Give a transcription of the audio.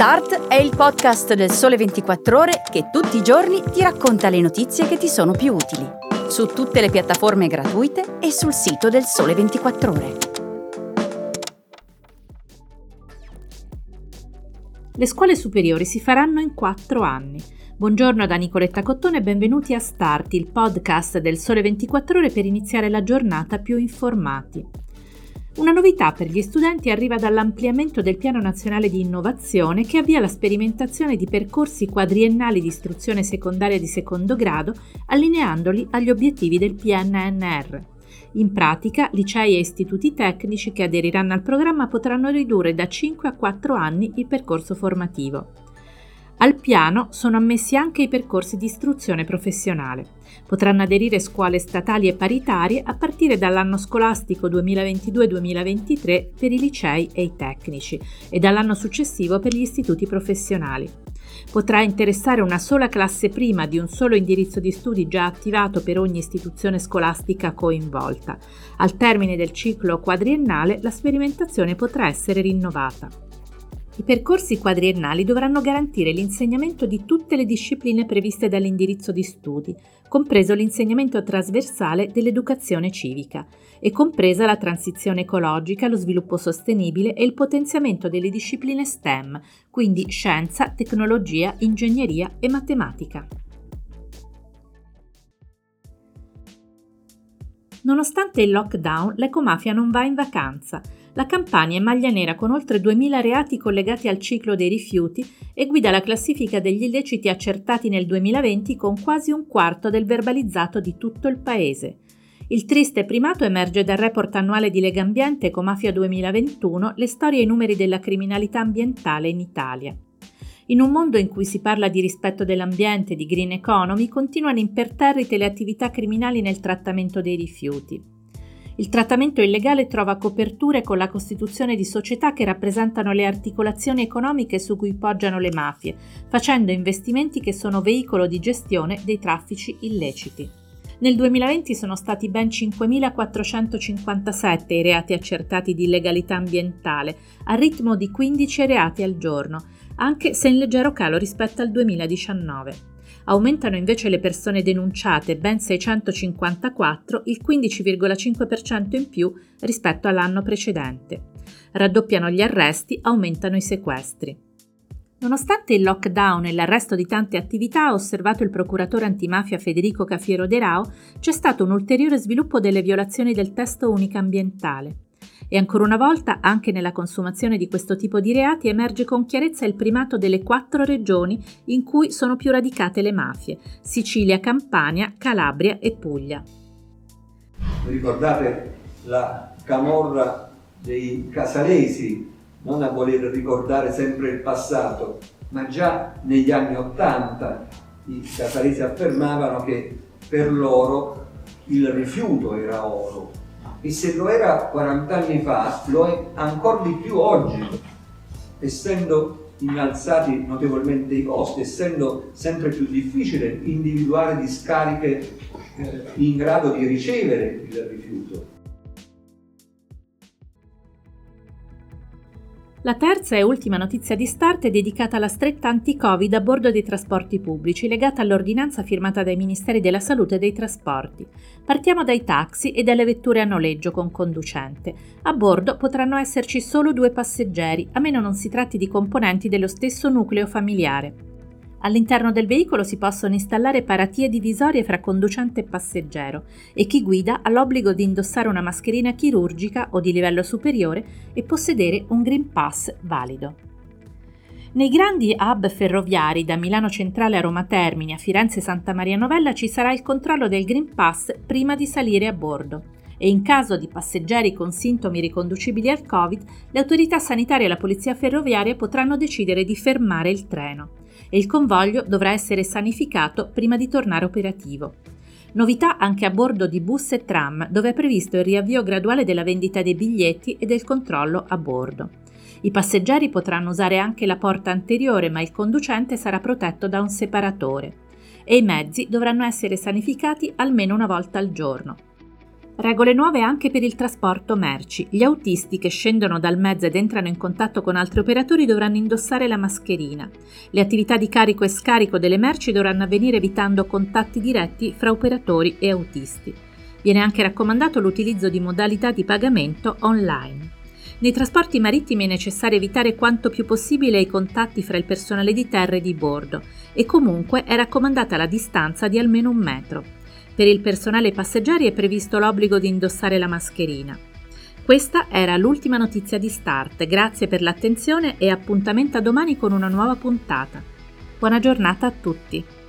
Start è il podcast del Sole 24 Ore che tutti i giorni ti racconta le notizie che ti sono più utili. Su tutte le piattaforme gratuite e sul sito del Sole 24 Ore. Le scuole superiori si faranno in quattro anni. Buongiorno da Nicoletta Cottone e benvenuti a Start, il podcast del Sole 24 Ore per iniziare la giornata più informati. Una novità per gli studenti arriva dall'ampliamento del Piano Nazionale di Innovazione che avvia la sperimentazione di percorsi quadriennali di istruzione secondaria di secondo grado, allineandoli agli obiettivi del PNNR. In pratica, licei e istituti tecnici che aderiranno al programma potranno ridurre da 5 a 4 anni il percorso formativo. Al piano sono ammessi anche i percorsi di istruzione professionale. Potranno aderire scuole statali e paritarie a partire dall'anno scolastico 2022-2023 per i licei e i tecnici e dall'anno successivo per gli istituti professionali. Potrà interessare una sola classe prima di un solo indirizzo di studi già attivato per ogni istituzione scolastica coinvolta. Al termine del ciclo quadriennale la sperimentazione potrà essere rinnovata. I percorsi quadriennali dovranno garantire l'insegnamento di tutte le discipline previste dall'indirizzo di studi, compreso l'insegnamento trasversale dell'educazione civica e compresa la transizione ecologica, lo sviluppo sostenibile e il potenziamento delle discipline STEM, quindi scienza, tecnologia, ingegneria e matematica. Nonostante il lockdown, l'ecomafia non va in vacanza la Campania è maglia nera con oltre 2.000 reati collegati al ciclo dei rifiuti e guida la classifica degli illeciti accertati nel 2020 con quasi un quarto del verbalizzato di tutto il paese. Il triste primato emerge dal report annuale di Legambiente Ecomafia 2021, le storie e i numeri della criminalità ambientale in Italia. In un mondo in cui si parla di rispetto dell'ambiente e di green economy, continuano imperterrite le attività criminali nel trattamento dei rifiuti. Il trattamento illegale trova coperture con la costituzione di società che rappresentano le articolazioni economiche su cui poggiano le mafie, facendo investimenti che sono veicolo di gestione dei traffici illeciti. Nel 2020 sono stati ben 5.457 i reati accertati di illegalità ambientale, a ritmo di 15 reati al giorno, anche se in leggero calo rispetto al 2019. Aumentano invece le persone denunciate, ben 654, il 15,5% in più rispetto all'anno precedente. Raddoppiano gli arresti, aumentano i sequestri. Nonostante il lockdown e l'arresto di tante attività, ha osservato il procuratore antimafia Federico Cafiero De Rao, c'è stato un ulteriore sviluppo delle violazioni del testo unico ambientale. E ancora una volta, anche nella consumazione di questo tipo di reati, emerge con chiarezza il primato delle quattro regioni in cui sono più radicate le mafie: Sicilia, Campania, Calabria e Puglia. Ricordate la camorra dei casalesi, non a voler ricordare sempre il passato, ma già negli anni Ottanta i casalesi affermavano che per loro il rifiuto era oro e se lo era 40 anni fa, lo è ancora di più oggi, essendo innalzati notevolmente i costi, essendo sempre più difficile individuare discariche eh, in grado di ricevere il rifiuto. La terza e ultima notizia di start è dedicata alla stretta anti-Covid a bordo dei trasporti pubblici, legata all'ordinanza firmata dai Ministeri della Salute e dei Trasporti. Partiamo dai taxi e dalle vetture a noleggio con conducente. A bordo potranno esserci solo due passeggeri, a meno non si tratti di componenti dello stesso nucleo familiare. All'interno del veicolo si possono installare paratie divisorie fra conducente e passeggero e chi guida ha l'obbligo di indossare una mascherina chirurgica o di livello superiore e possedere un Green Pass valido. Nei grandi hub ferroviari da Milano Centrale a Roma Termini a Firenze Santa Maria Novella ci sarà il controllo del Green Pass prima di salire a bordo e in caso di passeggeri con sintomi riconducibili al Covid, le autorità sanitarie e la polizia ferroviaria potranno decidere di fermare il treno e il convoglio dovrà essere sanificato prima di tornare operativo. Novità anche a bordo di bus e tram, dove è previsto il riavvio graduale della vendita dei biglietti e del controllo a bordo. I passeggeri potranno usare anche la porta anteriore, ma il conducente sarà protetto da un separatore. E i mezzi dovranno essere sanificati almeno una volta al giorno. Regole nuove anche per il trasporto merci. Gli autisti che scendono dal mezzo ed entrano in contatto con altri operatori dovranno indossare la mascherina. Le attività di carico e scarico delle merci dovranno avvenire evitando contatti diretti fra operatori e autisti. Viene anche raccomandato l'utilizzo di modalità di pagamento online. Nei trasporti marittimi è necessario evitare quanto più possibile i contatti fra il personale di terra e di bordo e comunque è raccomandata la distanza di almeno un metro. Per il personale passeggeri è previsto l'obbligo di indossare la mascherina. Questa era l'ultima notizia di Start, grazie per l'attenzione e appuntamento a domani con una nuova puntata. Buona giornata a tutti!